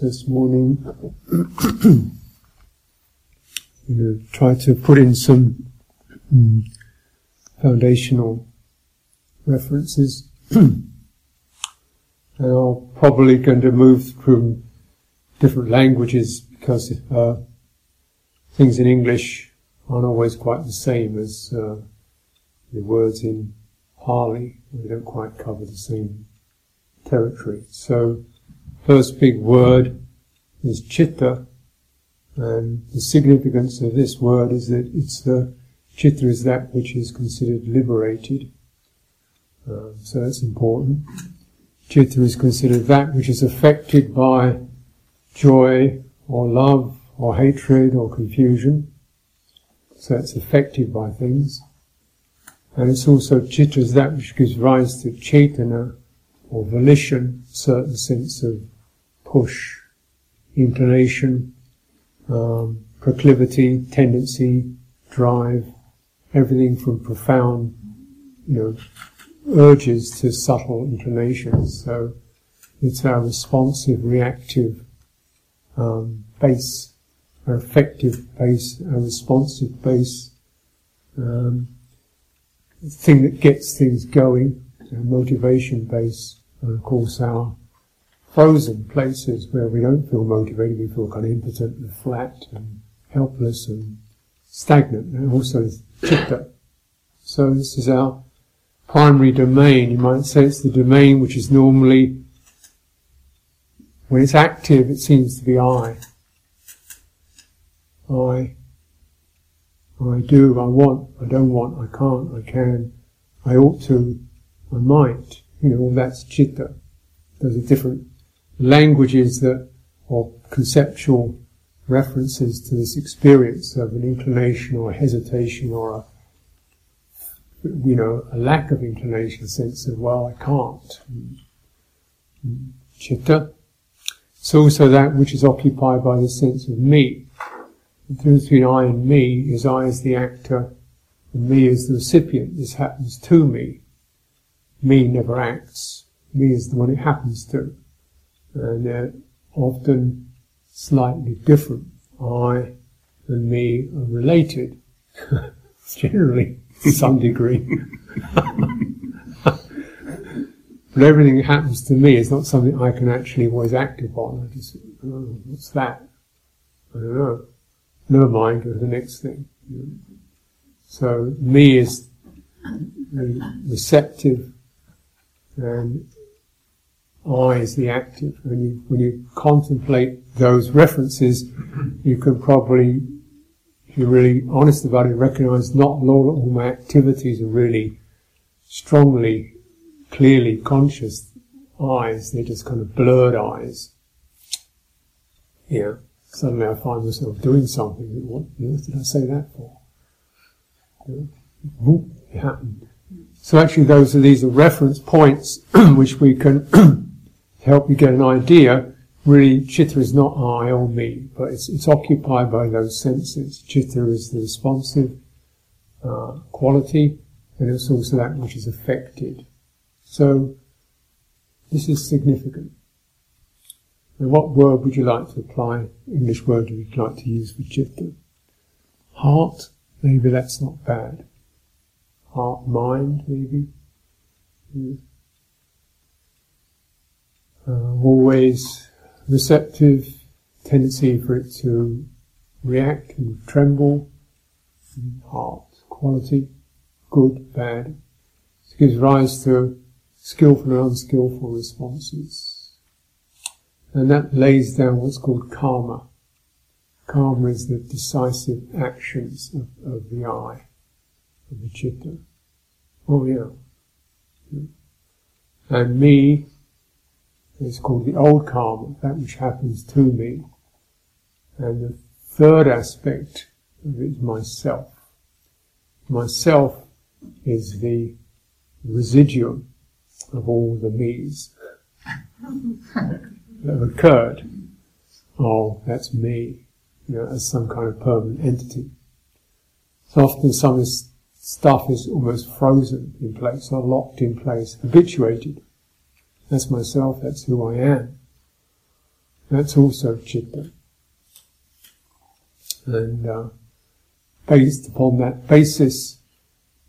this morning, you know, try to put in some um, foundational references. and I'm probably going to move from different languages because uh, things in English aren't always quite the same as uh, the words in Pali. They don't quite cover the same territory. So first big word is chitta, and the significance of this word is that it's the chitta is that which is considered liberated. Uh, so that's important. Chitta is considered that which is affected by joy or love or hatred or confusion. So it's affected by things. And it's also chitta is that which gives rise to cetana or volition, certain sense of push, inclination, um, proclivity, tendency, drive, everything from profound, you know, urges to subtle inclinations. So it's our responsive, reactive um, base, our affective base, our responsive base, um, thing that gets things going, our motivation base, and of course our frozen places where we don't feel motivated, we feel kind of impotent and flat and helpless and stagnant, and also chitta. So this is our primary domain. You might say it's the domain which is normally, when it's active, it seems to be I. I. I do, I want, I don't want, I can't, I can, I ought to, I might. You know, all that's chitta. Those are different languages that, or conceptual references to this experience of an inclination or a hesitation or a, you know, a lack of inclination, sense of, well, I can't. Chitta. It's also that which is occupied by the sense of me. The difference between I and me is I as the actor and me as the recipient. This happens to me. Me never acts. Me is the one it happens to and they're often slightly different. I and me are related, generally, to some degree. but everything that happens to me is not something I can actually always act upon. I just, oh, what's that? I don't know. Never mind, go to the next thing. So, me is receptive and I is the active. When you, when you contemplate those references, you can probably, if you're really honest about it, recognize not all, my activities are really strongly, clearly conscious eyes. They're just kind of blurred eyes. Yeah. Suddenly I find myself doing something. What on earth did I say that for? whoop, it happened. So actually those are, these are reference points which we can help you get an idea, really chitta is not I or me, but it's, it's occupied by those senses. Chitta is the responsive uh, quality, and it's also that which is affected. So, this is significant. And what word would you like to apply? English word would you like to use for chitta? Heart, maybe that's not bad. Heart, mind, maybe. Yeah uh, always receptive, tendency for it to react and tremble, heart quality, good, bad. It gives rise to skillful and unskillful responses. And that lays down what's called karma. Karma is the decisive actions of, of the I, of the chitta. Oh yeah. And me it's called the old karma, that which happens to me. And the third aspect of it is myself. Myself is the residuum of all the me's that have occurred. Oh, that's me, you know, as some kind of permanent entity. So often some stuff is almost frozen in place or locked in place, habituated. That's myself, that's who I am. That's also chitta. And uh, based upon that basis,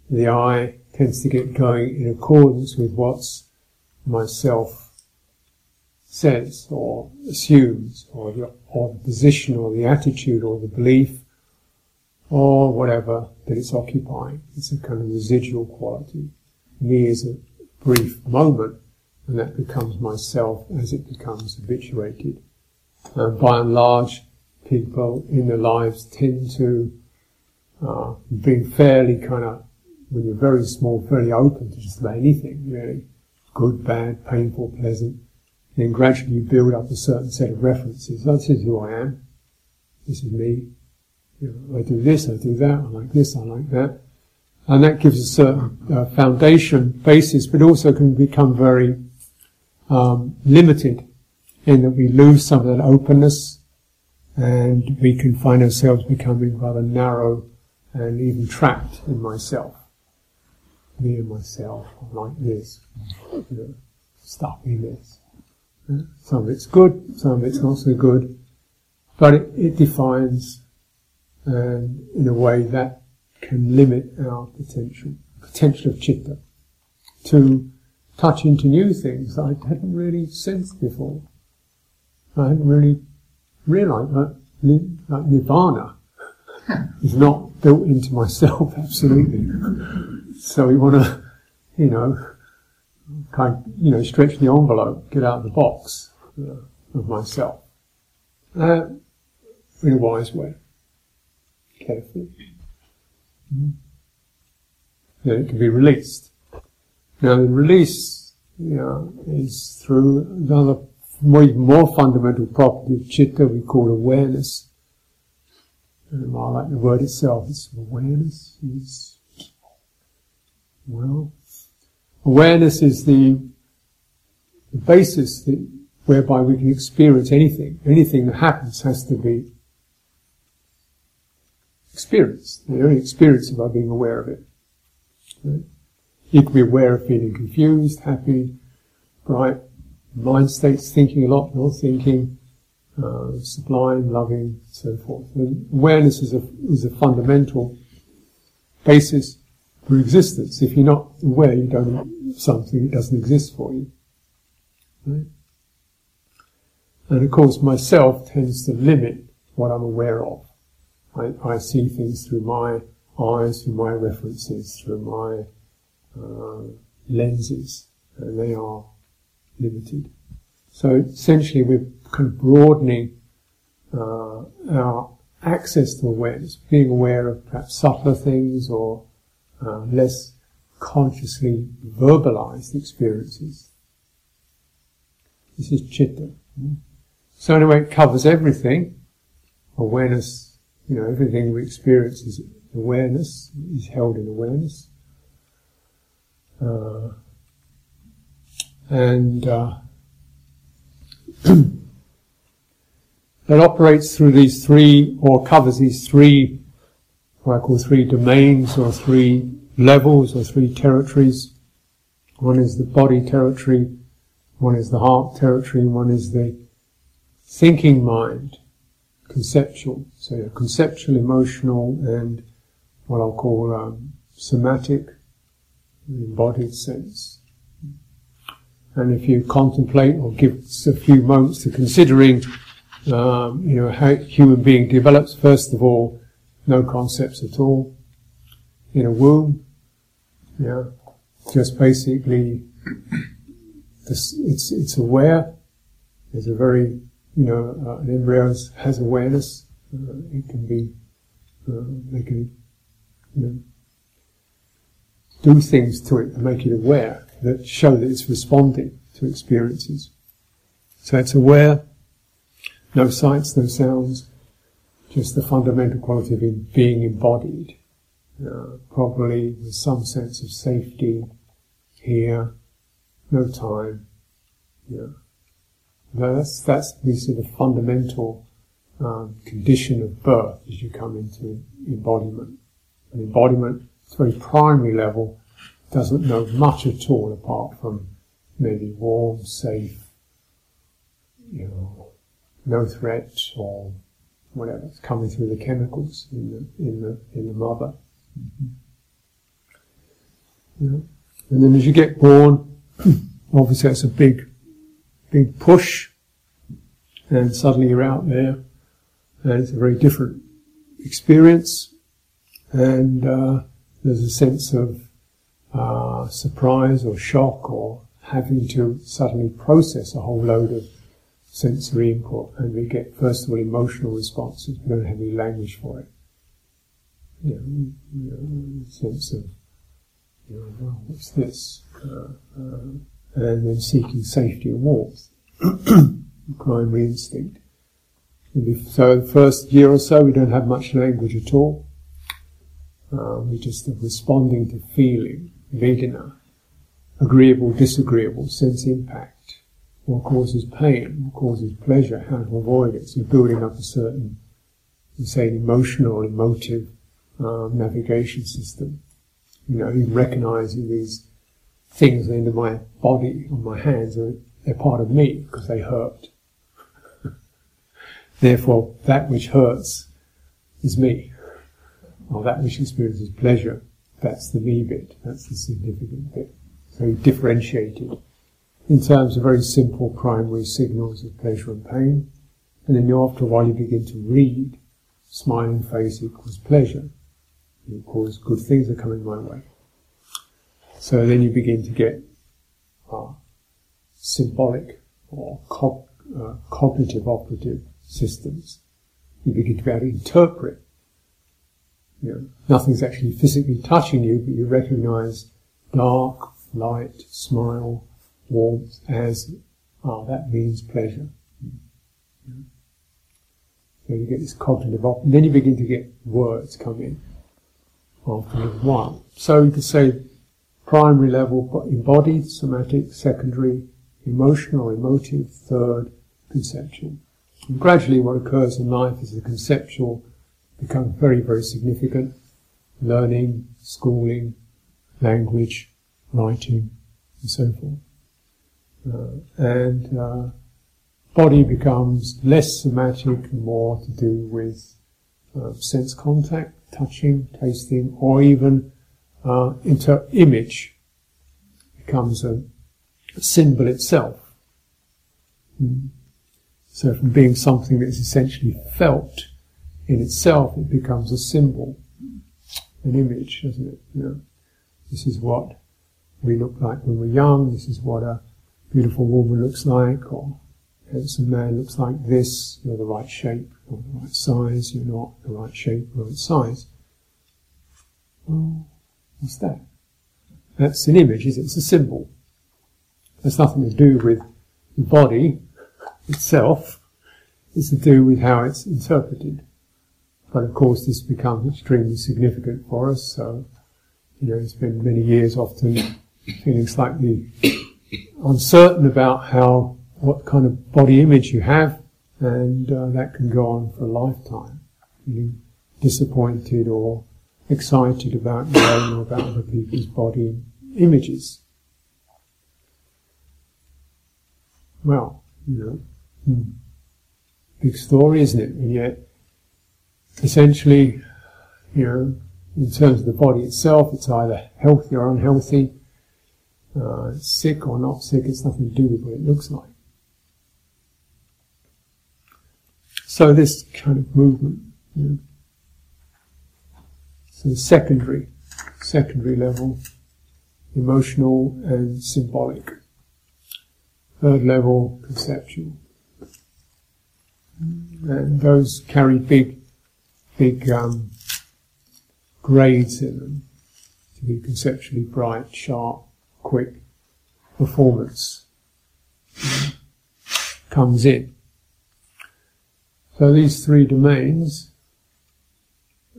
the I tends to get going in accordance with what's myself says or assumes, or or the position, or the attitude, or the belief, or whatever that it's occupying. It's a kind of residual quality. Me is a brief moment, and that becomes myself as it becomes habituated. And by and large, people in their lives tend to uh, be fairly kind of, when you're very small, fairly open to just about anything, really. Good, bad, painful, pleasant. Then gradually you build up a certain set of references. This is who I am. This is me. You know, I do this, I do that, I like this, I like that. And that gives a certain uh, foundation, basis, but also can become very um, limited in that we lose some of that openness and we can find ourselves becoming rather narrow and even trapped in myself. Me and myself, like this, you know, stuck in this. Some of it's good, some of it's not so good, but it, it defines, and in a way that can limit our potential, potential of chitta, to touch into new things I hadn't really sensed before. I hadn't really realized that like nirvana is not built into myself, absolutely. so we want to, you know, kind of, you know, stretch the envelope, get out of the box uh, of myself. Uh, in a wise way, carefully. Mm. Then it can be released. Now, the release you know, is through another more, more fundamental property of chitta we call awareness. And I like the word itself. It's awareness is well, awareness is the, the basis that, whereby we can experience anything. Anything that happens has to be experienced. The only experience by being aware of it. Right? You can be aware of feeling confused, happy, bright, mind states, thinking a lot, not thinking, uh, sublime, loving, so forth. And awareness is a, is a fundamental basis for existence. If you're not aware, you don't something, it doesn't exist for you. Right? And of course, myself tends to limit what I'm aware of. I, I see things through my eyes, through my references, through my lenses, and they are limited. So essentially, we're kind of broadening uh, our access to awareness, being aware of perhaps subtler things or uh, less consciously verbalized experiences. This is chitta. So anyway, it covers everything. Awareness, you know, everything we experience is awareness, is held in awareness. Uh, and uh, that operates through these three, or covers these three, what I call three domains, or three levels, or three territories. One is the body territory, one is the heart territory, one is the thinking mind, conceptual. So conceptual, emotional, and what I'll call um, somatic, embodied sense. And if you contemplate or give a few moments to considering, um, you know, how human being develops, first of all, no concepts at all. In a womb, yeah, just basically, this, it's, it's aware. There's a very, you know, uh, an embryo has awareness. Uh, it can be, uh, they can, you know, do things to it and make it aware that show that it's responding to experiences. So it's aware, no sights, no sounds, just the fundamental quality of being embodied, uh, probably with some sense of safety here, no time. Yeah. That's, that's is the fundamental um, condition of birth as you come into embodiment. And embodiment, very primary level, doesn't know much at all apart from maybe warm, safe, you know, no threat or whatever. Coming through the chemicals in the in the in the mother. Mm-hmm. Yeah. And then as you get born, obviously it's a big, big push, and suddenly you're out there, and it's a very different experience, and uh, there's a sense of uh, surprise or shock or having to suddenly process a whole load of sensory input, and we get first of all emotional responses. We don't have any language for it. You know, you know, sense of you know, well, what's this? Uh, uh, and then seeking safety and warmth, primary instinct. so the first year or so, we don't have much language at all. Uh, we just are responding to feeling, Vedana, agreeable, disagreeable, sense impact, what causes pain, what causes pleasure, how to avoid it. So you're building up a certain, you say, emotional, emotive um, navigation system. You know, recognizing these things into my body, on my hands, are, they're part of me because they hurt. Therefore, that which hurts is me. Or that which experiences pleasure, that's the me bit, that's the significant bit. So you differentiate it in terms of very simple primary signals of pleasure and pain. And then you, after a while you begin to read smiling face equals pleasure. Equals good things are coming my way. So then you begin to get uh, symbolic or co- uh, cognitive operative systems. You begin to be able to interpret. You know, nothing's actually physically touching you, but you recognize dark, light, smile, warmth as, ah, that means pleasure. So you get this cognitive op- and then you begin to get words come in after a while. So you could say primary level embodied, somatic, secondary, emotional, emotive, third, conceptual. And gradually what occurs in life is the conceptual becomes very, very significant. Learning, schooling, language, writing, and so forth. Uh, and uh, body becomes less somatic more to do with uh, sense contact, touching, tasting, or even uh, into image becomes a, a symbol itself. Mm. So from being something that's essentially felt in itself, it becomes a symbol, an image, doesn't it? You know, this is what we look like when we're young. This is what a beautiful woman looks like, or handsome man looks like this. You're the right shape, you're the right size. You're not the right shape, or right size. Well, What's that? That's an image, is it? It's a symbol. It's nothing to do with the body itself. It's to do with how it's interpreted. But of course, this becomes extremely significant for us. So, you know, it's been many years often feeling slightly uncertain about how, what kind of body image you have, and uh, that can go on for a lifetime. Feeling disappointed or excited about your own or about other people's body images. Well, you know, hmm. big story, isn't it? And yet, essentially, you know, in terms of the body itself, it's either healthy or unhealthy, uh, sick or not sick, it's nothing to do with what it looks like. So this kind of movement, you know, so secondary, secondary level, emotional and symbolic. Third level, conceptual. And those carry big, big um, grades in them to be conceptually bright, sharp, quick performance comes in. So these three domains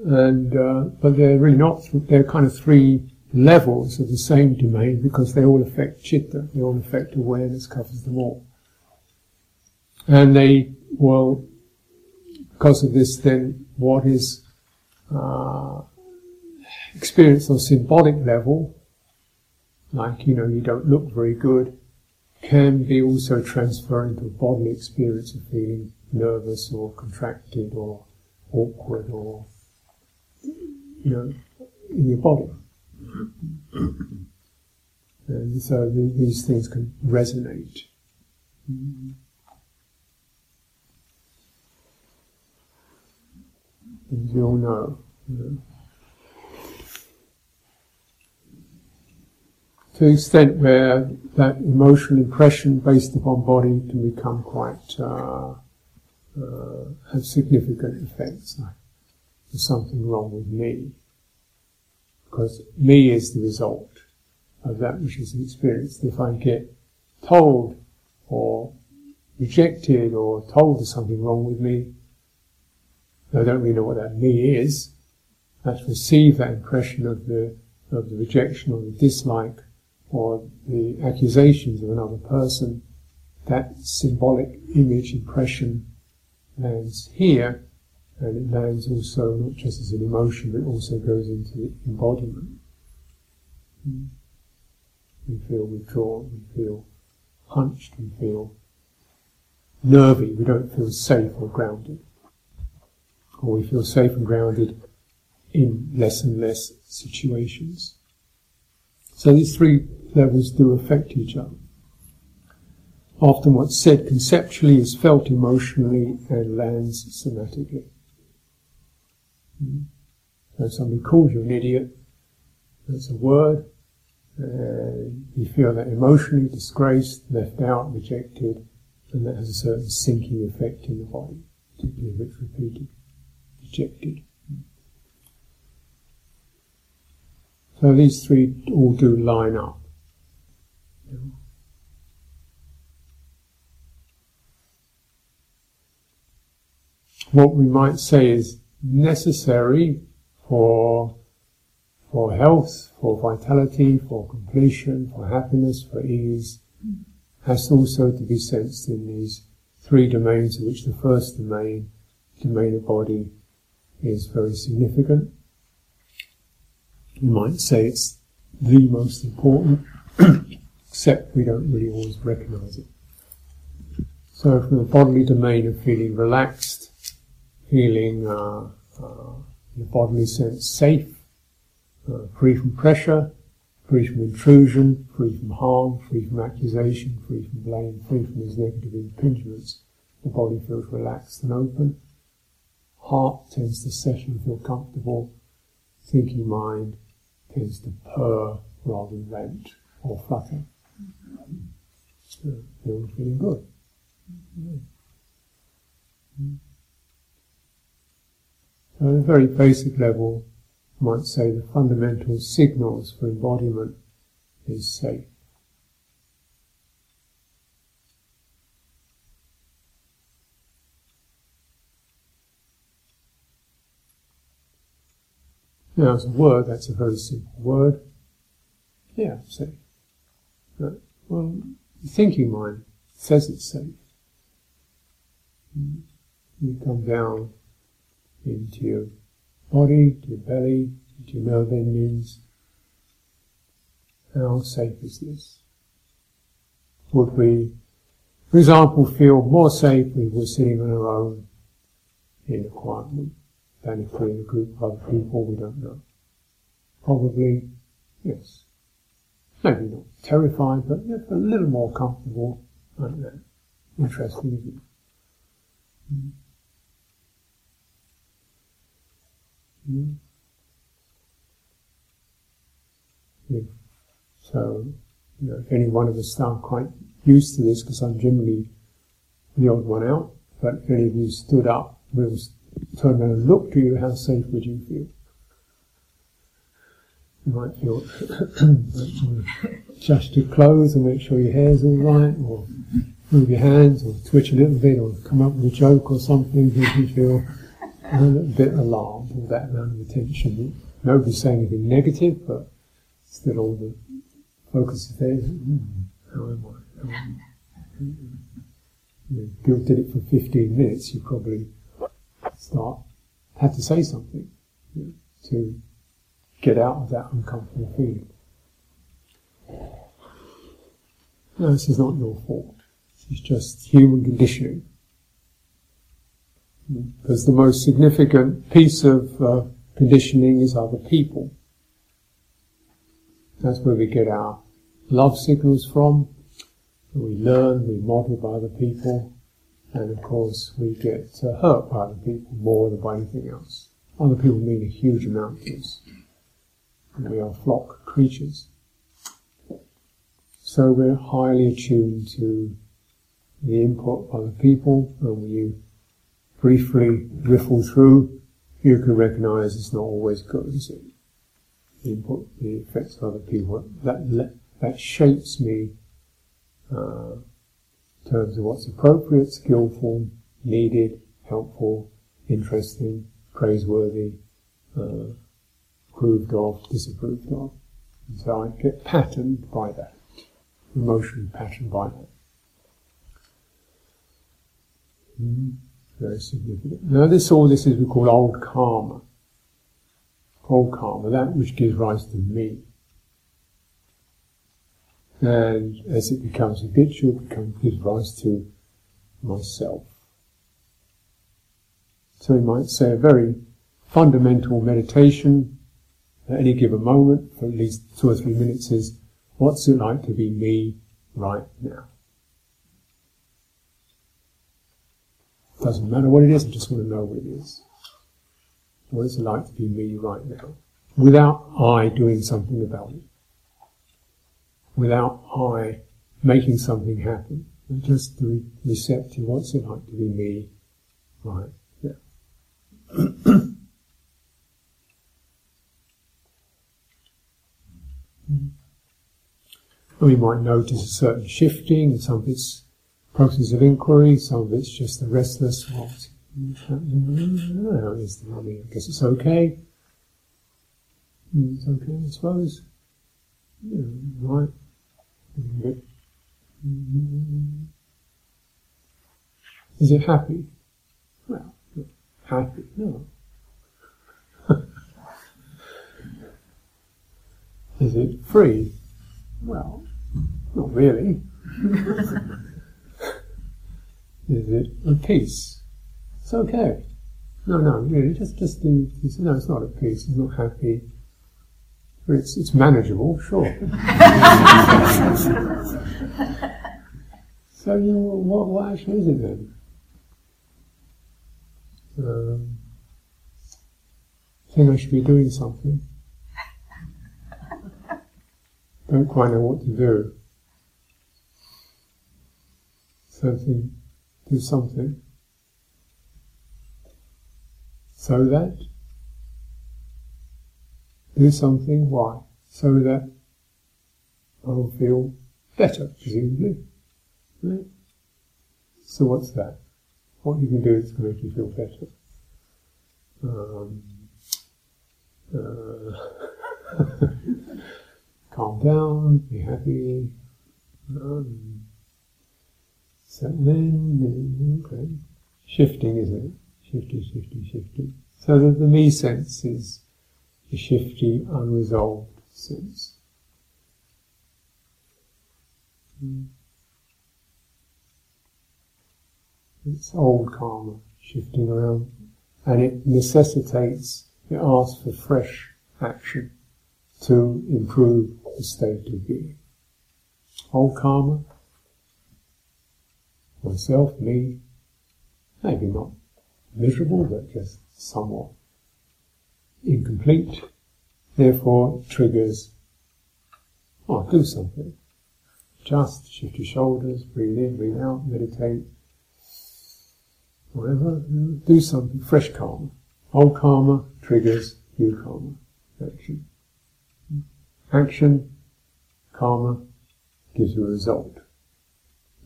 and uh, but they're really not. They're kind of three levels of the same domain because they all affect chitta. They all affect awareness. Covers them all, and they will. Because of this, then what is uh, experienced on symbolic level, like you know, you don't look very good, can be also transferred into a bodily experience of feeling nervous or contracted or awkward or, you know, in your body. And so these things can resonate. As you all know. To the extent where that emotional impression based upon body can become quite, uh, uh, have significant effects. Like, there's something wrong with me. Because me is the result of that which is experienced. If I get told or rejected or told there's something wrong with me, I don't really know what that me is. To receive that impression of the of the rejection or the dislike or the accusations of another person. That symbolic image impression lands here, and it lands also not just as an emotion, but also goes into the embodiment. Mm. We feel withdrawn, we feel hunched, we feel nervy, we don't feel safe or grounded. Or we feel safe and grounded in less and less situations. So these three levels do affect each other. Often what's said conceptually is felt emotionally and lands somatically. Hmm? So somebody calls you an idiot, that's a word, and you feel that emotionally disgraced, left out, rejected, and that has a certain sinking effect in the body, particularly if it's repeated, rejected. So these three all do line up. What we might say is necessary for for health, for vitality, for completion, for happiness, for ease, has also to be sensed in these three domains, of which the first domain, domain of body, is very significant. You might say it's the most important, except we don't really always recognize it. So from the bodily domain of feeling relaxed, feeling uh, uh, in a bodily sense safe, uh, free from pressure, free from intrusion, free from harm, free from accusation, free from blame, free from these negative impingements. The body feels relaxed and open. Heart tends to settle and feel comfortable. Thinking mind tends to purr rather than vent or flutter. So, feeling, feeling good. So at a very basic level, I might say the fundamental signals for embodiment is safe. Now, as a word, that's a very simple word. Yeah, safe. But, well, the thinking mind says it's safe. You come down into your body, to your belly, to your nerve endings. How safe is this? Would we, for example, feel more safe if we were sitting on our own in a quiet room than if we're in a group of other people we don't know? Probably, yes. Maybe not terrified, but a little more comfortable like that. Interesting, isn't it? Mm. Mm. Yeah. So, you know, if any one of us are quite used to this, because I'm generally the odd one out, but if any of you stood up, we'll turn around and look to you, how safe would you feel? You might feel adjust your clothes and make sure your hair's all right, or move your hands, or twitch a little bit, or come up with a joke or something, make you feel a little bit alarmed with that amount of attention. Nobody's saying anything negative, but still all the focus is there. Mm, how am I? How am I? You know, Bill did it for 15 minutes, you probably start, have to say something you know, to get out of that uncomfortable feeling. No, this is not your fault. It's just human conditioning. Because the most significant piece of uh, conditioning is other people. That's where we get our love signals from. We learn, we model by other people, and of course we get uh, hurt by other people more than by anything else. Other people mean a huge amount to us. And we are flock creatures. So we're highly attuned to the input of other people, and when you briefly riffle through, you can recognize it's not always good, is it? The input, the effects of other people, that, that shapes me uh, terms of what's appropriate, skillful, needed, helpful, interesting, praiseworthy, uh, approved of, disapproved of. And so I get patterned by that, emotionally patterned by that. Mm, very significant. Now this, all this is we call old karma. Old karma, that which gives rise to me. And as it becomes habitual, it gives rise to myself. So we might say a very fundamental meditation at any given moment for at least two or three minutes is, what's it like to be me right now? Doesn't matter what it is, I just want to know what it is. What is it like to be me right now? Without I doing something about it without I making something happen. And just to be receptive, what's it like to be me right there? we might notice a certain shifting, some of it's process of inquiry, some of it's just the restless, what's happening? I mean, I guess it's okay. Hmm, it's okay, I suppose. Yeah, right. Mm-hmm. Is it happy? Well, happy, no. Is it free? Well, not really. Is it at peace? It's okay. No, no, really, just, just do, no, it's not at peace, it's not happy, it's, it's manageable, sure. so, you know, what, what it then? Um, I think I should be doing something. Don't quite know what to do. Something, do something. So that do something. Why? So that I will feel better, presumably. So what's that? What you can do is to make you feel better. Um, uh, calm down, be happy, um, settle in, okay. Shifting, isn't it? Shifty, shifty, shifty. So that the me sense is the shifty, unresolved sense. Mm. It's old karma shifting around, and it necessitates, it asks for fresh action to improve the state of being. Old karma, myself, me, maybe not miserable, but just somewhat incomplete, therefore triggers, oh, do something. Just shift your shoulders, breathe in, breathe out, meditate, whatever, do something, fresh karma. Old karma triggers new karma, action. Action, karma, gives you a result.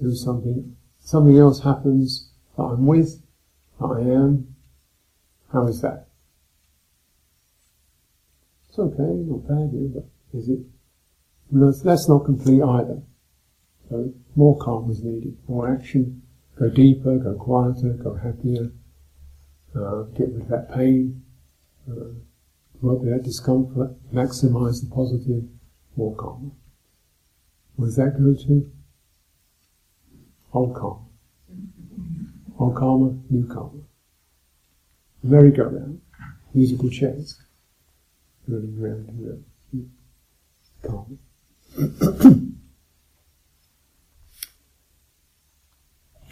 Do something, something else happens that I'm with, that I am. How is that? It's okay, not bad, but is it? Well, that's not complete either. So more calm is needed, more action, go deeper, go quieter, go happier, uh, get rid of that pain, uh, work with that discomfort, maximize the positive, more calm. What does that go to? Old calm. Old karma, new karma. merry-go-round, musical chairs, running round and round. Calm.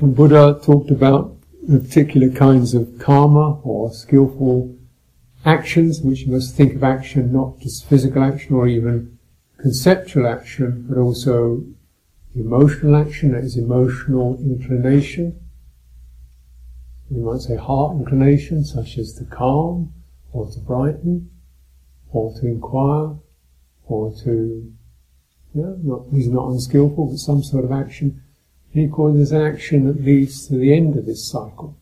Buddha talked about the particular kinds of karma or skillful actions, which you must think of action not just physical action or even conceptual action, but also emotional action, that is emotional inclination. We might say heart inclination, such as to calm, or to brighten, or to inquire, or to, know, not, these are not unskillful, but some sort of action. He calls this action that leads to the end of this cycle,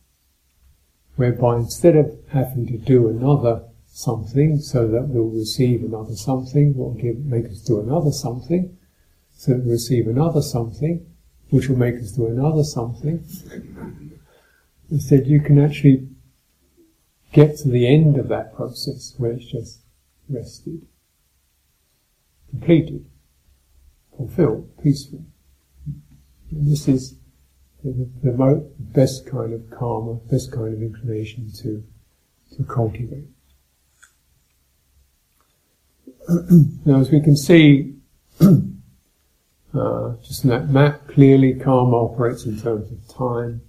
whereby instead of having to do another something so that we'll receive another something, what will give, make us do another something, so that we'll receive another something, which will make us do another something. Instead, you can actually get to the end of that process where it's just rested, completed, fulfilled, peaceful. This is the, the mo- best kind of karma, best kind of inclination to, to cultivate. now, as we can see, uh, just in that map, clearly karma operates in terms of time.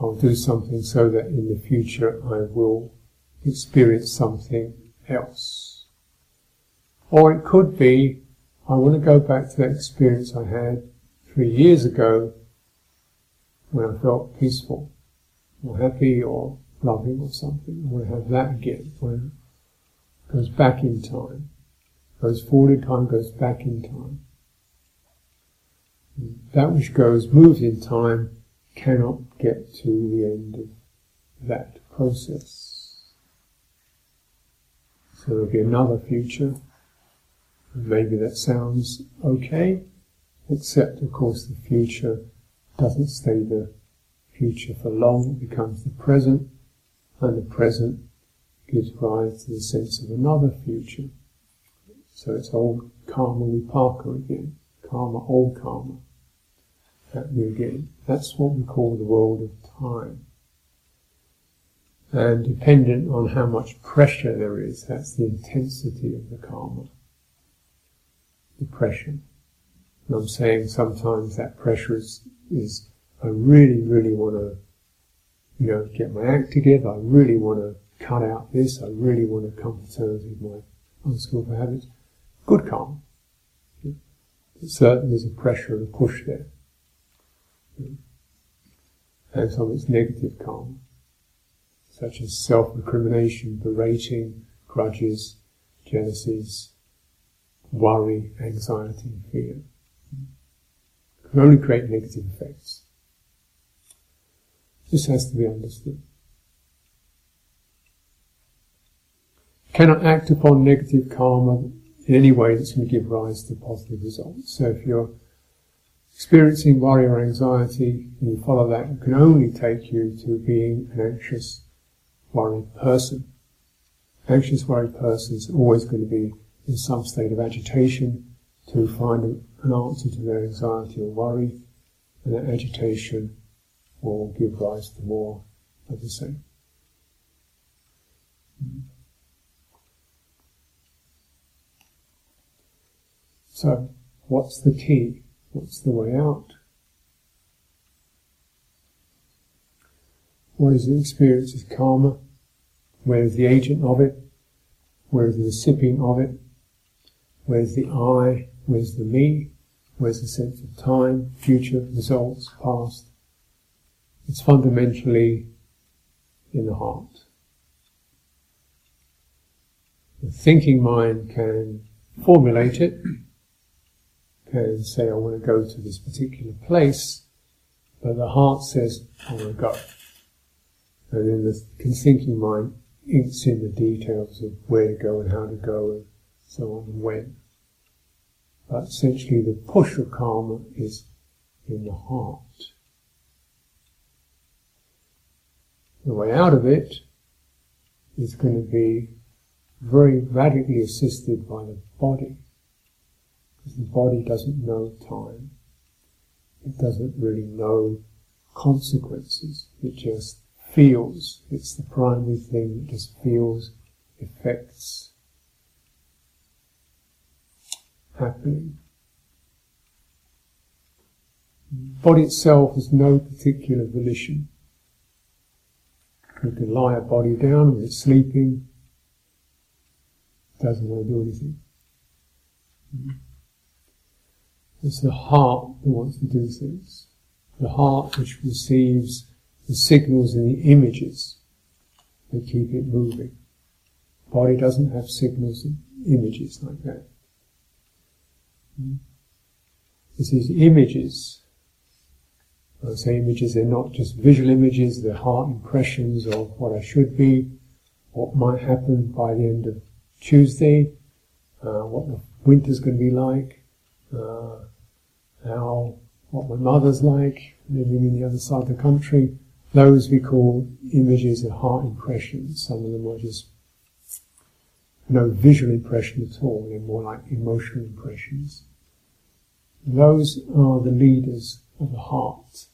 I'll do something so that in the future I will experience something else. Or it could be, I want to go back to that experience I had three years ago when I felt peaceful or happy or loving or something. I want to have that again when it goes back in time. Goes forward in time, goes back in time. That which goes, moves in time, cannot get to the end of that process. So there'll be another future. Maybe that sounds okay, except of course the future doesn't stay the future for long, it becomes the present, and the present gives rise to the sense of another future. So it's old karma vipaka again, karma, old karma, happening again. That's what we call the world of time. And dependent on how much pressure there is, that's the intensity of the karma. Depression. And I'm saying sometimes that pressure is, is I really, really want to, you know, get my act together. I really want to cut out this. I really want to come to terms with my unskillful habits. Good karma. But certainly there's a pressure and a push there. And some it's negative karma, such as self-recrimination, berating, grudges, jealousies, worry, anxiety, fear. Can only create negative effects. This has to be understood. Cannot act upon negative karma in any way that's going to give rise to positive results. So if you're experiencing worry or anxiety and you follow that, it can only take you to being an anxious, worried person. Anxious, worried person is always going to be in some state of agitation to find an answer to their anxiety or worry, and their agitation will give rise to more of the same. So, what's the key? What's the way out? What is the experience of karma? Where is the agent of it? Where is the recipient of it? Where's the I? Where's the me? Where's the sense of time, future, results, past? It's fundamentally in the heart. The thinking mind can formulate it, can say, I want to go to this particular place, but the heart says, I want to go. And then the thinking mind inks in the details of where to go and how to go and so on and when. But essentially the push of karma is in the heart. The way out of it is going to be very radically assisted by the body. Because the body doesn't know time. It doesn't really know consequences. It just feels. It's the primary thing that just feels effects happening. Body itself has no particular volition. You can lie a body down when it's sleeping, doesn't want to do anything. It's the heart that wants to do things. The heart which receives the signals and the images that keep it moving. Body doesn't have signals and images like that. It's these images. When I say images, they're not just visual images, they're heart impressions of what I should be, what might happen by the end of Tuesday, uh, what the winter's going to be like, uh, how what my mother's like, living in the other side of the country. Those we call images and heart impressions. Some of them are just no visual impression at all, they're more like emotional impressions. Those are the leaders of the heart.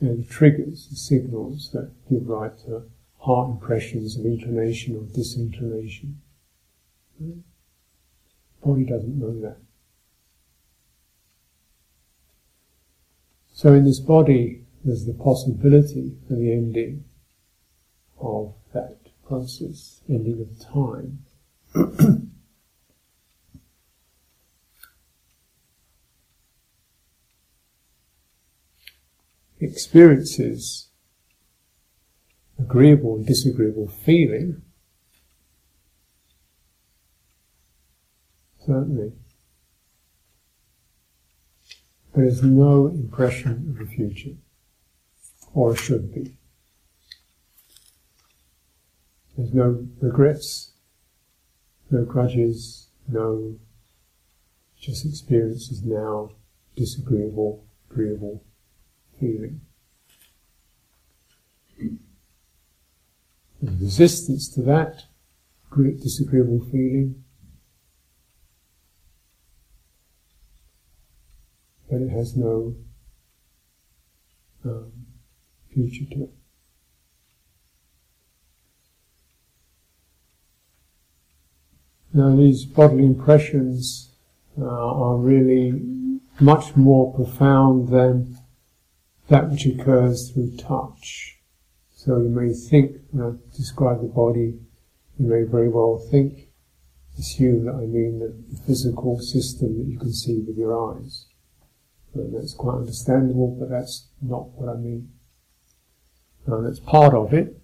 They're the triggers, the signals that give rise to heart impressions of inclination or disinclination. The body doesn't know that. So in this body, there's the possibility for the ending of that process, ending of time. experiences agreeable and disagreeable feeling, certainly. There's no impression of the future, or should be. There's no regrets, no grudges, no just experiences now, disagreeable, agreeable feeling. There's resistance to that great disagreeable feeling, but it has no um, future to it. Now, these bodily impressions uh, are really much more profound than that which occurs through touch. So you may think, when I describe the body, you may very well think, assume that I mean the, physical system that you can see with your eyes. And that's quite understandable, but that's not what I mean. Now that's part of it,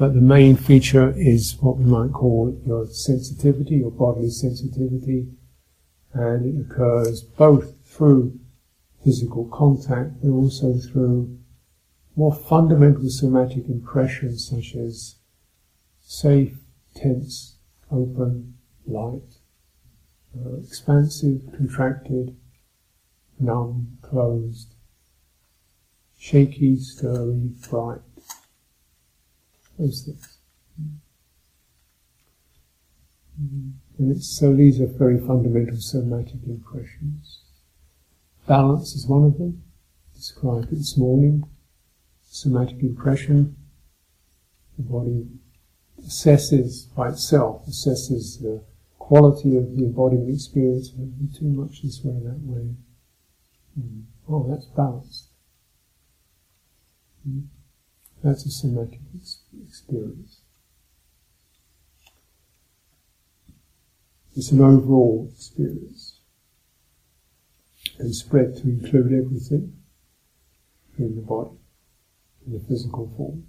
but the main feature is what we might call your sensitivity, your bodily sensitivity, and it occurs both through physical contact, but also through more fundamental somatic impressions such as safe, tense, open, light, uh, expansive, contracted, numb, closed, shaky, stirring, bright. Those things. And so these are very fundamental somatic impressions. Balance is one of them, described this morning. Somatic impression. The body assesses by itself, assesses the quality of the embodiment experience. Too much this way, that way. Mm. Oh, that's balanced. Mm. That's a somatic experience. It's an overall experience and spread to include everything in the body, in the physical form.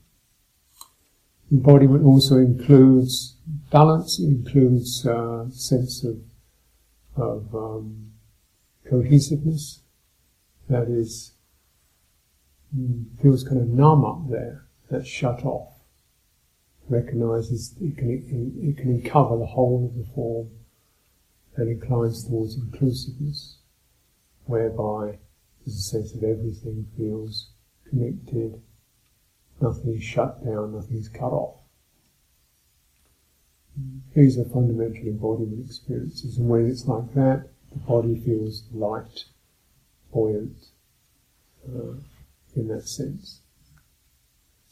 Embodiment also includes balance, it includes a uh, sense of, of um, cohesiveness, that is, feels kind of numb up there, that's shut off, recognizes it can, it, can cover the whole of the form and inclines towards inclusiveness whereby there's a sense of everything feels connected, nothing is shut down, nothing is cut off. These are fundamental embodiment experiences, and when it's like that, the body feels light, buoyant, uh, in that sense.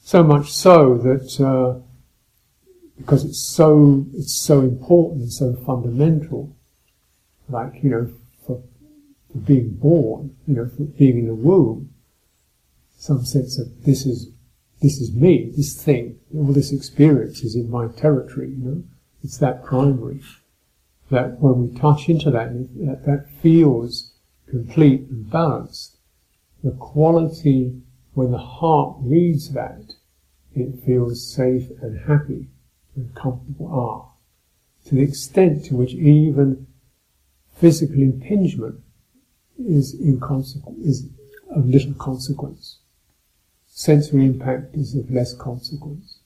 So much so that uh, because it's so it's so important and so fundamental, like you know, for, for being born, you know, for being in the womb, some sense of this is this is me, this thing, all this experience is in my territory, you know. It's that primary. That when we touch into that, that, that feels complete and balanced. The quality when the heart reads that, it feels safe and happy and comfortable are. To the extent to which even physical impingement is is of little consequence sensory impact is of less consequence.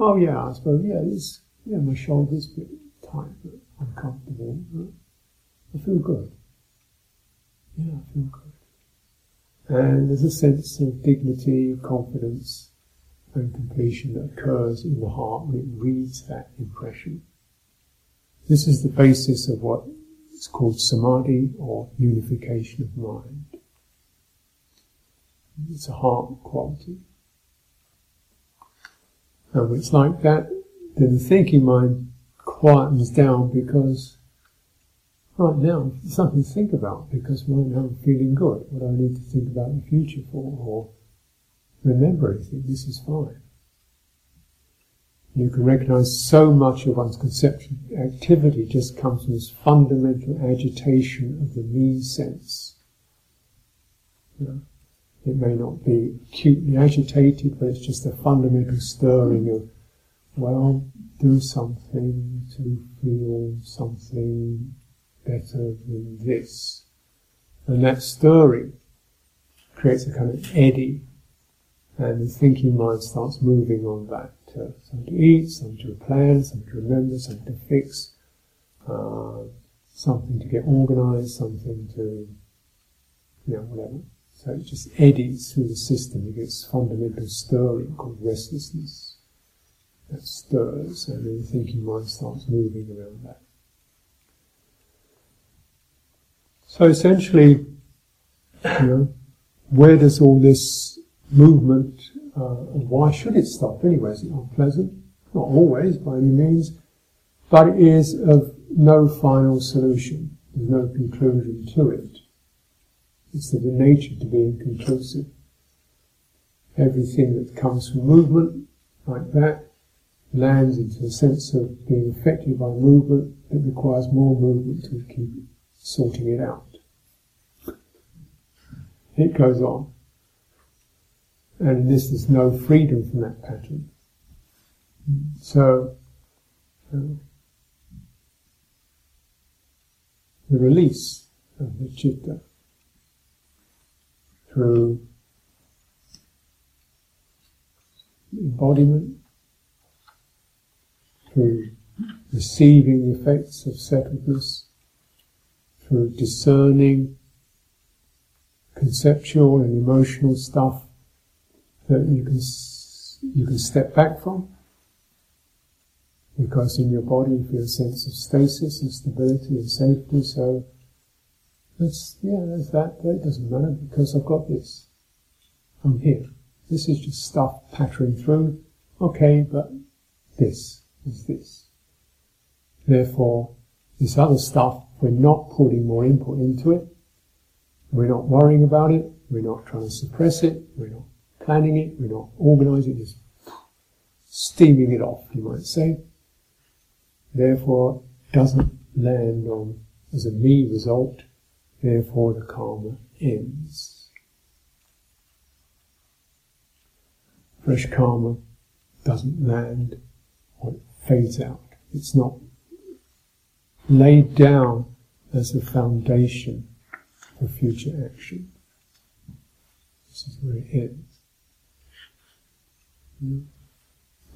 Oh yeah, I suppose, yeah, it's, yeah, my shoulder's a bit tight, but uncomfortable. But I feel good. Yeah, I feel good. And there's a sense of dignity, confidence, and completion that occurs in the heart when it reads that impression. This is the basis of what is called samadhi or unification of mind. It's a heart quality. And when it's like that, then the thinking mind quietens down because right now something to think about because right now I'm feeling good. What do I need to think about the future for? Or remember anything? This is fine. You can recognize so much of one's conception activity just comes from this fundamental agitation of the me sense. You know? It may not be acutely agitated, but it's just a fundamental stirring of, well, do something to feel something better than this. And that stirring creates a kind of eddy, and the thinking mind starts moving on that. Uh, something to eat, something to plan, something to remember, something to fix, uh, something to get organized, something to, you know, whatever. So it just eddies through the system. It gets fundamental stirring called restlessness. That stirs, and then the thinking mind starts moving around that. So essentially, you know, where does all this movement, uh, and why should it stop anyway? Is it unpleasant? Not always, by any means, but it is of no final solution. There's no conclusion to it. It's of the nature to be inconclusive. Everything that comes from movement, like that, lands into a sense of being affected by movement that requires more movement to keep sorting it out. It goes on. And this, is no freedom from that pattern. So, uh, the release of the citta through embodiment, through receiving the effects of settledness, through discerning conceptual and emotional stuff that you can you can step back from because in your body you feel a sense of stasis and stability and safety so that's, yeah, that's that. That doesn't matter because I've got this. I'm here. This is just stuff pattering through. Okay, but this is this. Therefore, this other stuff, we're not putting more input into it. We're not worrying about it. We're not trying to suppress it. We're not planning it. We're not organizing it. Just steaming it off, you might say. Therefore, doesn't land on as a me result Therefore, the karma ends. Fresh karma doesn't land or it fades out. It's not laid down as a foundation for future action. This is where it ends.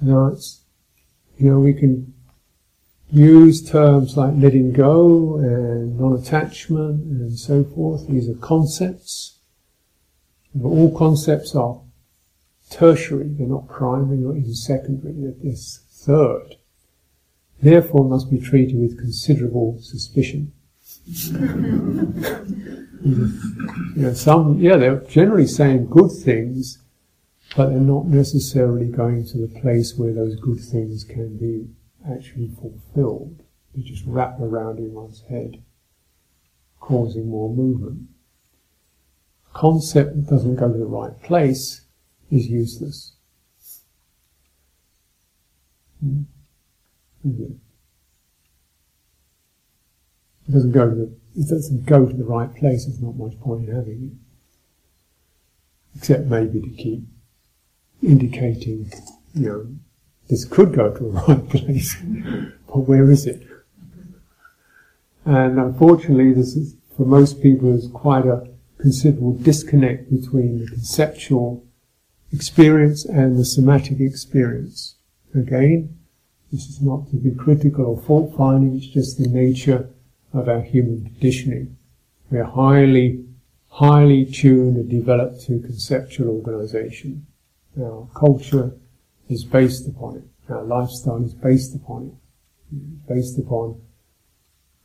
Now it's, you know, we can use terms like letting go and non-attachment and so forth. These are concepts. But all concepts are tertiary, they're not primary, not even secondary, they're third. Therefore must be treated with considerable suspicion. know, some, yeah, they're generally saying good things, but they're not necessarily going to the place where those good things can be actually fulfilled. They just wrap around in one's head, causing more movement. Concept that doesn't go to the right place is useless. Hmm? It doesn't go to the, it doesn't go to the right place. There's not much point in having it, except maybe to keep indicating, you know, this could go to a right place, but where is it? And unfortunately, this is, for most people, is quite a considerable disconnect between the conceptual experience and the somatic experience. Again, this is not to be critical or fault finding, it's just the nature of our human conditioning. We are highly, highly tuned and developed to conceptual organization. Our culture is based upon it. Our lifestyle is based upon it. Based upon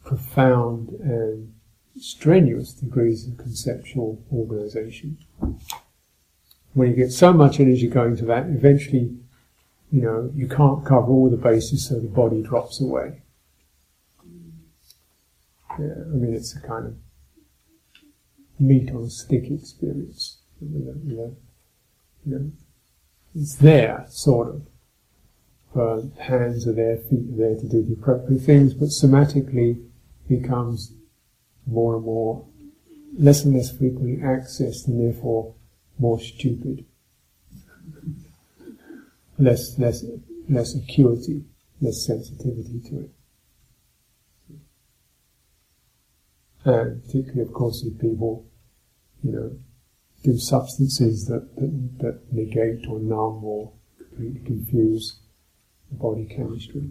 profound and strenuous degrees of conceptual organization. When you get so much energy going to that, eventually, you know, you can't cover all the bases, so the body drops away. Yeah, I mean, it's a kind of meat on stick experience. You know, you know, it's there, sort of. Uh, hands are there, feet are there to do the appropriate things, but somatically becomes more and more, less and less frequently accessed, and therefore more stupid. less, less, less acuity, less sensitivity to it. And particularly, of course, if people, you know, do substances that, that, that negate or numb or completely confuse the body chemistry.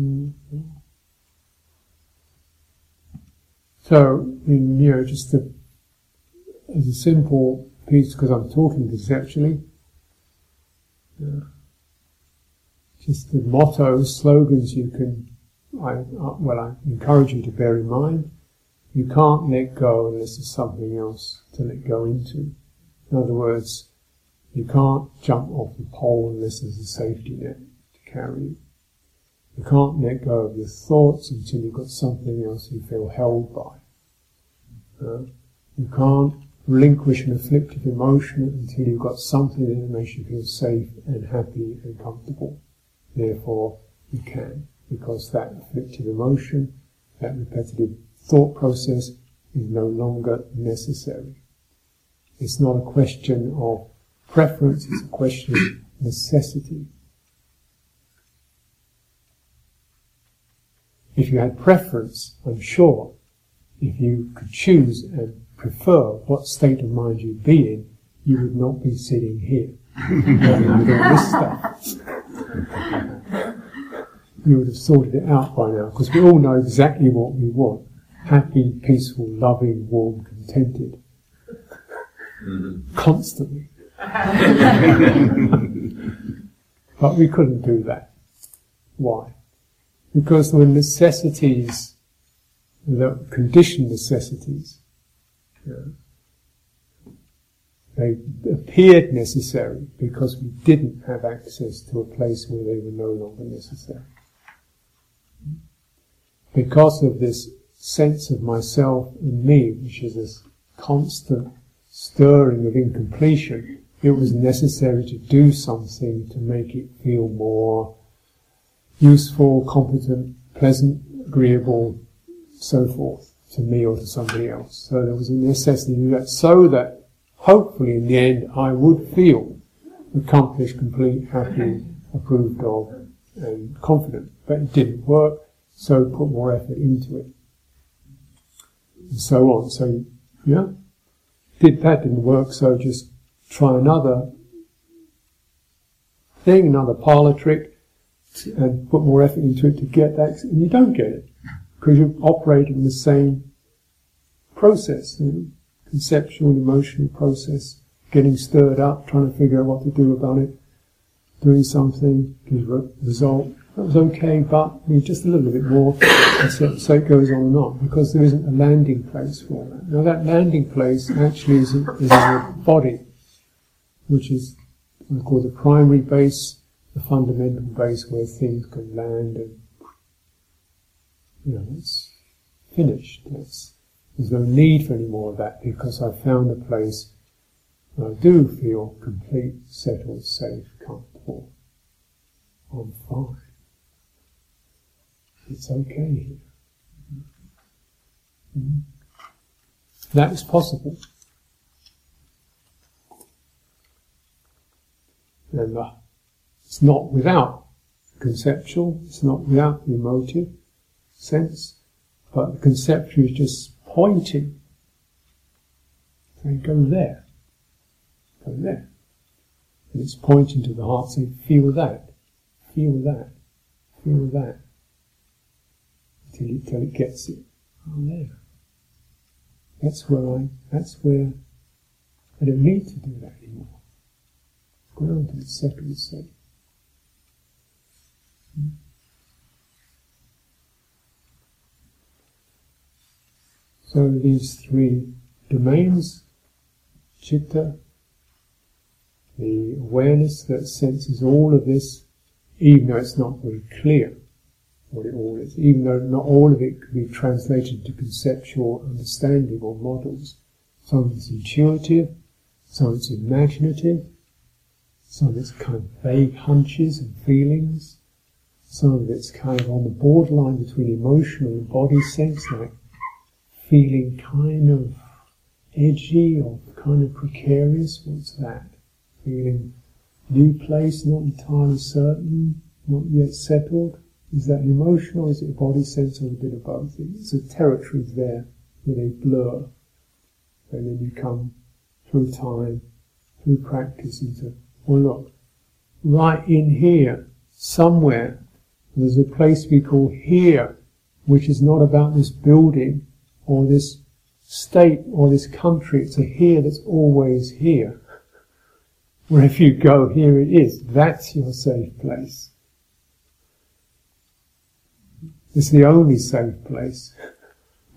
Mm-hmm. So, in, you know, just to, as a simple piece, because I'm talking conceptually, uh, just the mottos, slogans you can, I, uh, well, I encourage you to bear in mind. You can't let go unless there's something else to let go into. In other words, you can't jump off the pole unless there's a safety net to carry you. You can't let go of your thoughts until you've got something else you feel held by. Uh, you can't relinquish an afflictive emotion until you've got something that makes you feel safe and happy and comfortable. Therefore, you can, because that afflictive emotion, that repetitive thought process is no longer necessary. It's not a question of preference, it's a question of necessity. If you had preference, I'm sure, if you could choose and prefer what state of mind you'd be in, you would not be sitting here all this stuff. You would have sorted it out by now, because we all know exactly what we want. Happy, peaceful, loving, warm, contented. Mm-hmm. Constantly. but we couldn't do that. Why? because the necessities, the conditioned necessities, know, they appeared necessary because we didn't have access to a place where they were no longer necessary. Because of this sense of myself and me, which is this constant stirring of incompletion, it was necessary to do something to make it feel more useful, competent, pleasant, agreeable, so forth, to me or to somebody else. So there was a necessity to do that so that hopefully in the end I would feel accomplished, complete, happy, approved of, and confident. But it didn't work, so put more effort into it. And so on. So, yeah, did that didn't work, so just try another thing, another parlor trick, and put more effort into it to get that, and you don't get it because you're operating the same process, you know, conceptual emotional process, getting stirred up, trying to figure out what to do about it, doing something, gives result, that was okay, but need just a little bit more. So, so, it goes on and on because there isn't a landing place for that. Now that landing place actually is in, is in the body, which is what I call the primary base, the fundamental base where things can land and you know it's finished. It's, there's no need for any more of that because I've found a place where I do feel complete, settled, safe, comfortable. I'm fine. It's okay. Mm-hmm. That is possible. Uh, it's not without conceptual, it's not without the emotive sense, but the conceptual is just pointing. Saying, go there. Go there. And it's pointing to the heart saying, feel that, feel that, feel that till it, till it gets it. Oh, there. That's where I, that's where I don't need to do that anymore. Go on to the second state. Hmm. So these three domains, citta, the awareness that senses all of this, even though it's not very clear what it all is, even though not all of it can be translated to conceptual understanding or models. Some it's intuitive, some it's imaginative, some it's kind of vague hunches and feelings, some of it's kind of on the borderline between emotional and body sense, like feeling kind of edgy or kind of precarious. What's that? Feeling new place, not entirely certain, not yet settled. Is that emotional? Is it a body sense or a bit of both? It's a territory there where they blur. And then you come through time, through practice into, well look, right in here, somewhere, there's a place we call here, which is not about this building or this state or this country. It's a here that's always here. Where if you go, here it is. That's your safe place. It's the only safe place,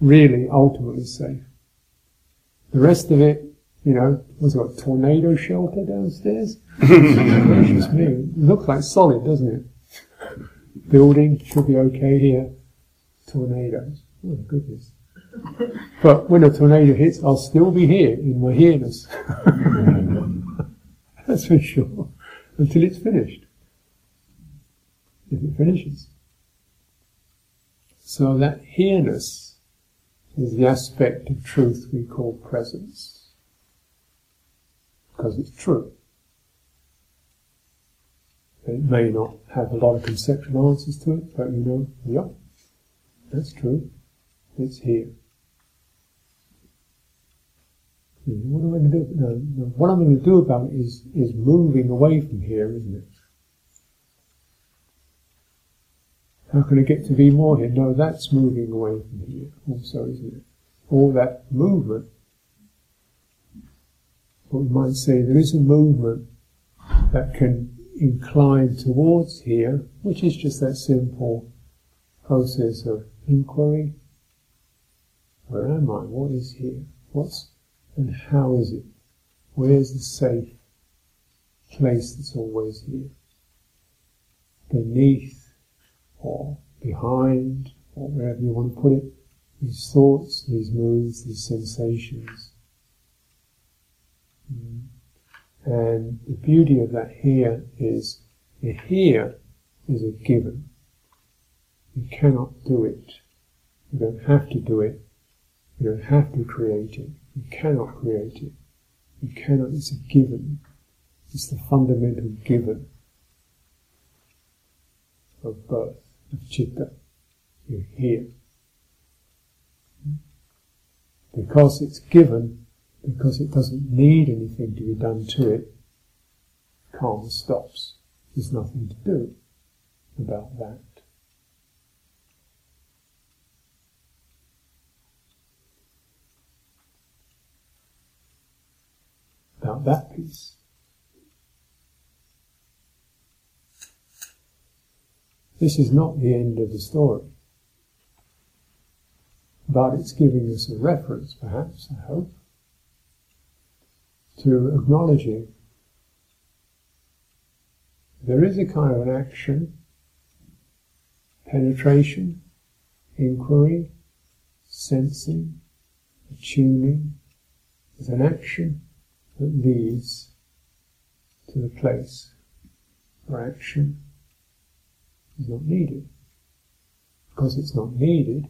really, ultimately safe. The rest of it, you know, was what tornado shelter downstairs. Gracious me, it looks like solid, doesn't it? Building should be okay here. Tornadoes, oh goodness. But when a tornado hits, I'll still be here in my here-ness. That's for sure. Until it's finished. If it finishes. So that here-ness is the aspect of truth we call presence. Because it's true. It may not have a lot of conceptual answers to it, but you know, yep, that's true. It's here. What am I going to do? No, no, what I'm going to do about it is, is moving away from here, isn't it? How can I get to be more here? No, that's moving away from here also, isn't it? All that movement. What we might say, there is a movement that can incline towards here, which is just that simple process of inquiry. Where am I? What is here? What's and how is it? Where's the safe place that's always here? Beneath or behind, or wherever you want to put it, these thoughts, these moods, these sensations. Mm. And the beauty of that here is the here is a given. You cannot do it. You don't have to do it. You don't have to create it. You cannot create it. You cannot, it's a given. It's the fundamental given of birth of citta. You're here. Because it's given, because it doesn't need anything to be done to it, calm stops. There's nothing to do about that. About that piece. This is not the end of the story. But it's giving us a reference, perhaps, I hope, to acknowledging there is a kind of an action, penetration, inquiry, sensing, attuning. There's an action that leads to the place where action is not needed. Because it's not needed,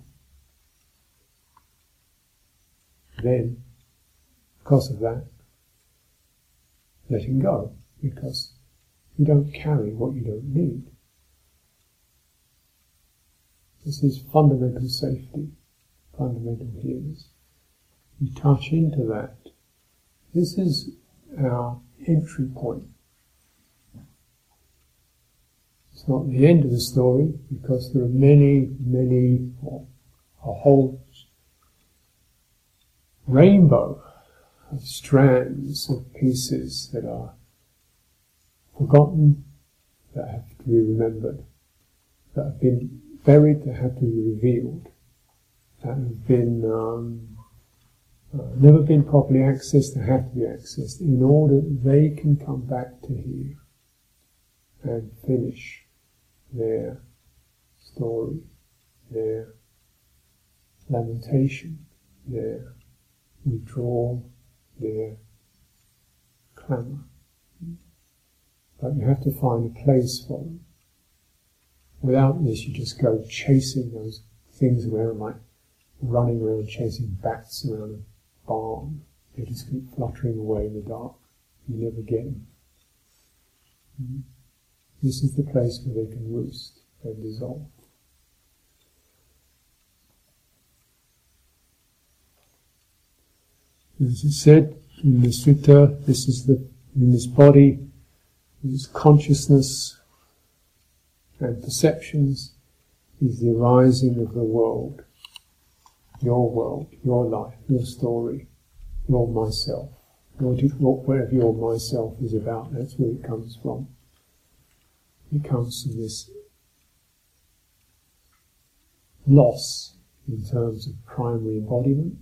then, because of that, letting go, because you don't carry what you don't need. This is fundamental safety, fundamental healers. You touch into that. This is our entry point. It's not the end of the story because there are many, many, a whole rainbow of strands of pieces that are forgotten, that have to be remembered, that have been buried, that have to be revealed, that have been um, uh, never been properly accessed, that have to be accessed in order that they can come back to here and finish their story, their lamentation, their withdrawal, their clamour. But you have to find a place for them. Without this, you just go chasing those things around, like running around chasing bats around a barn. They just keep fluttering away in the dark. You never get them. Mm-hmm. This is the place where they can roost and dissolve. As it said in the sutta, this is the in this body, this consciousness and perceptions is the arising of the world, your world, your life, your story, your myself. Whatever your myself is about, that's where it comes from. It comes from this loss in terms of primary embodiment,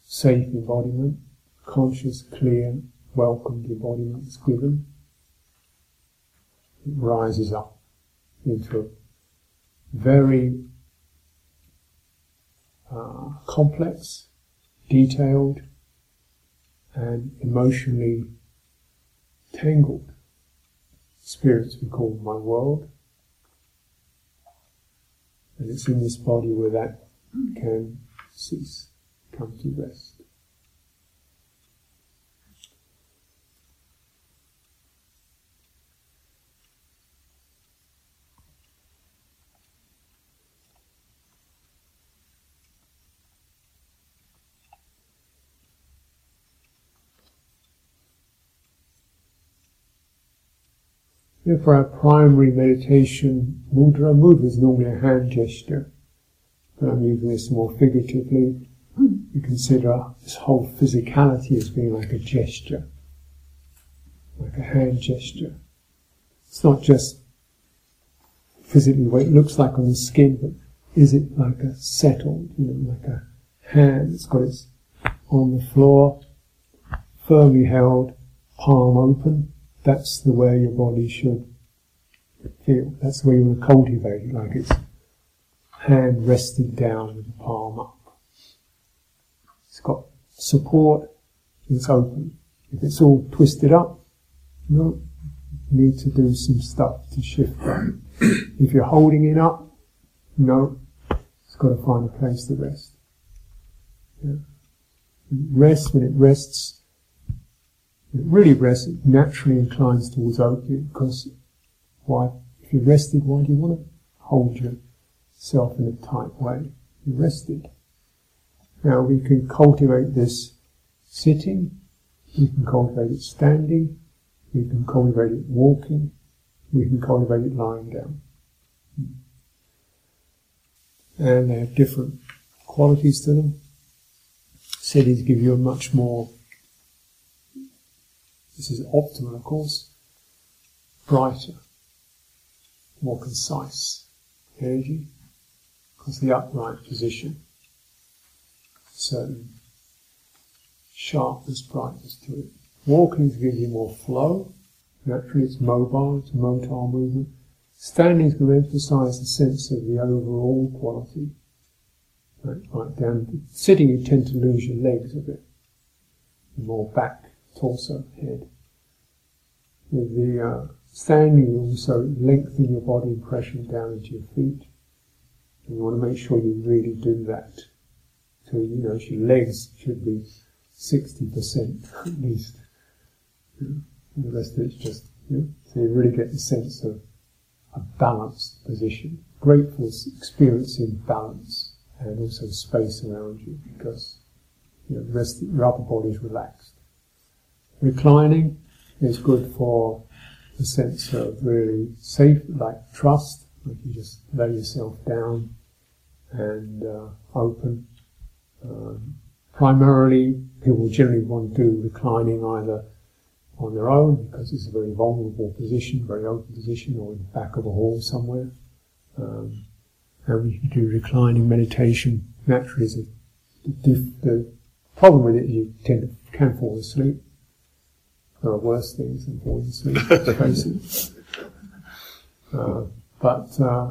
safe embodiment, conscious, clear, welcomed embodiment is given. It rises up into a very uh, complex, detailed, and emotionally tangled spirits we call my world. And it's in this body where that can cease, come to rest. For our primary meditation mudra, mudra is normally a hand gesture, but I'm using this more figuratively. You consider this whole physicality as being like a gesture, like a hand gesture. It's not just physically what it looks like on the skin, but is it like a settled, you know, like a hand that's got its on the floor, firmly held, palm open, that's the way your body should feel. That's the way you want to cultivate it, like it's hand rested down with the palm up. It's got support, it's open. If it's all twisted up, you need to do some stuff to shift that. if you're holding it up, no, it's got to find a place to rest. Yeah. Rest when it rests it really rests, it naturally inclines towards opium because why? If you're rested, why do you want to hold yourself in a tight way? You're rested. Now we can cultivate this sitting, we can cultivate it standing, we can cultivate it walking, we can cultivate it lying down. And they have different qualities to them. Cities give you a much more this is optimal, of course, brighter, more concise energy, because the upright position, certain sharpness, brightness to it. Walking gives you more flow. Naturally, it's mobile, it's motile movement. Standing is going to emphasize the sense of the overall quality. Right, right down. Sitting, you tend to lose your legs a bit. More back, torso, head. With the uh, standing, you also lengthen your body pressure down into your feet. And you want to make sure you really do that. So, you know, your legs should be 60% at least. And the rest of it's just, you know, so you really get the sense of a balanced position. Grateful experiencing balance and also space around you because you know, the rest your upper body is relaxed. Reclining is good for the sense of really safe, like trust, like you just lay yourself down and uh, open. Um, primarily, people generally want to do reclining either on their own because it's a very vulnerable position, very open position, or in the back of a hall somewhere. Um, and can do reclining meditation. Naturally, a, the, the problem with it is you tend to can fall asleep. There are worse things than falling asleep, it. Uh, but uh,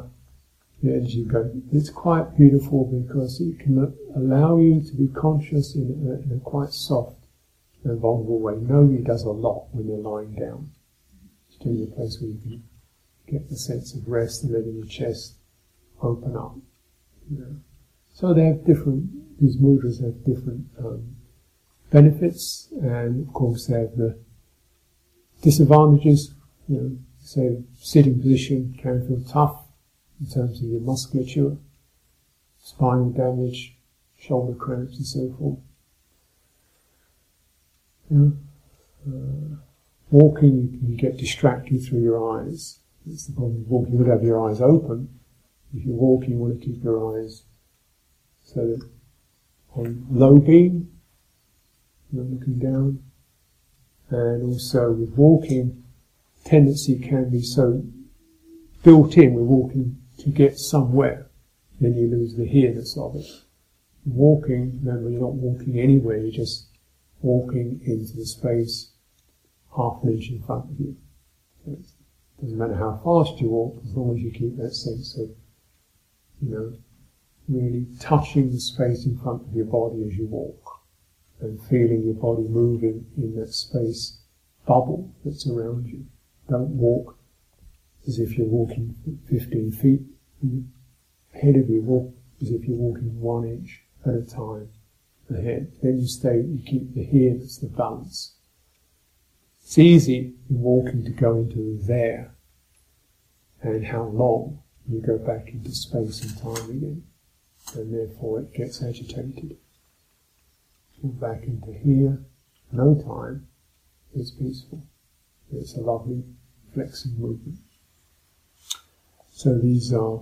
as you go, it's quite beautiful because it can allow you to be conscious in a, in a quite soft and vulnerable way. Nobody does a lot when they're lying down. It's generally a place where you can get the sense of rest and letting your chest open up. You know. So they have different, these mudras have different um, benefits, and of course they have the disadvantages. You know, say sitting position can feel tough in terms of your musculature, spinal damage, shoulder cramps, and so forth. You know, uh, walking, you can get distracted through your eyes. That's the problem. Walking, you would have your eyes open. If you're walking, you want to keep your eyes so that on low beam, you're looking down, and also with walking, tendency can be so built in. We're walking to get somewhere, then you lose the here-ness of it. Walking, remember, you're not walking anywhere. You're just walking into the space half an inch in front of you. it doesn't matter how fast you walk, as long as you keep that sense of, you know, really touching the space in front of your body as you walk and feeling your body moving in that space bubble that's around you. Don't walk as if you're walking 15 feet ahead of you, walk as if you're walking one inch at a time ahead. Then you stay, you keep the here, that's the balance. It's easy in walking to go into there and how long you go back into space and time again. And therefore it gets agitated. Move back into here, no time, it's peaceful. It's a lovely flexing movement. So these are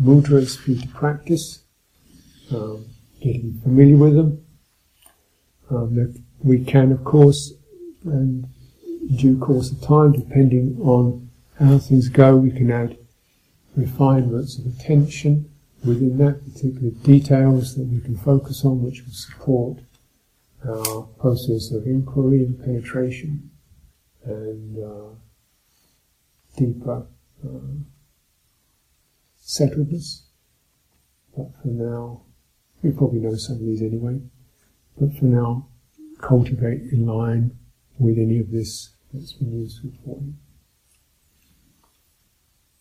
mudras for you to practice. Um, getting familiar with them. Um, we can, of course, and in due course of time, depending on how things go, we can add refinements of attention within that, particular details that we can focus on, which will support our process of inquiry and penetration and uh, deeper uh, settledness. But for now, you probably know some of these anyway. But for now, cultivate in line with any of this that's been useful for you.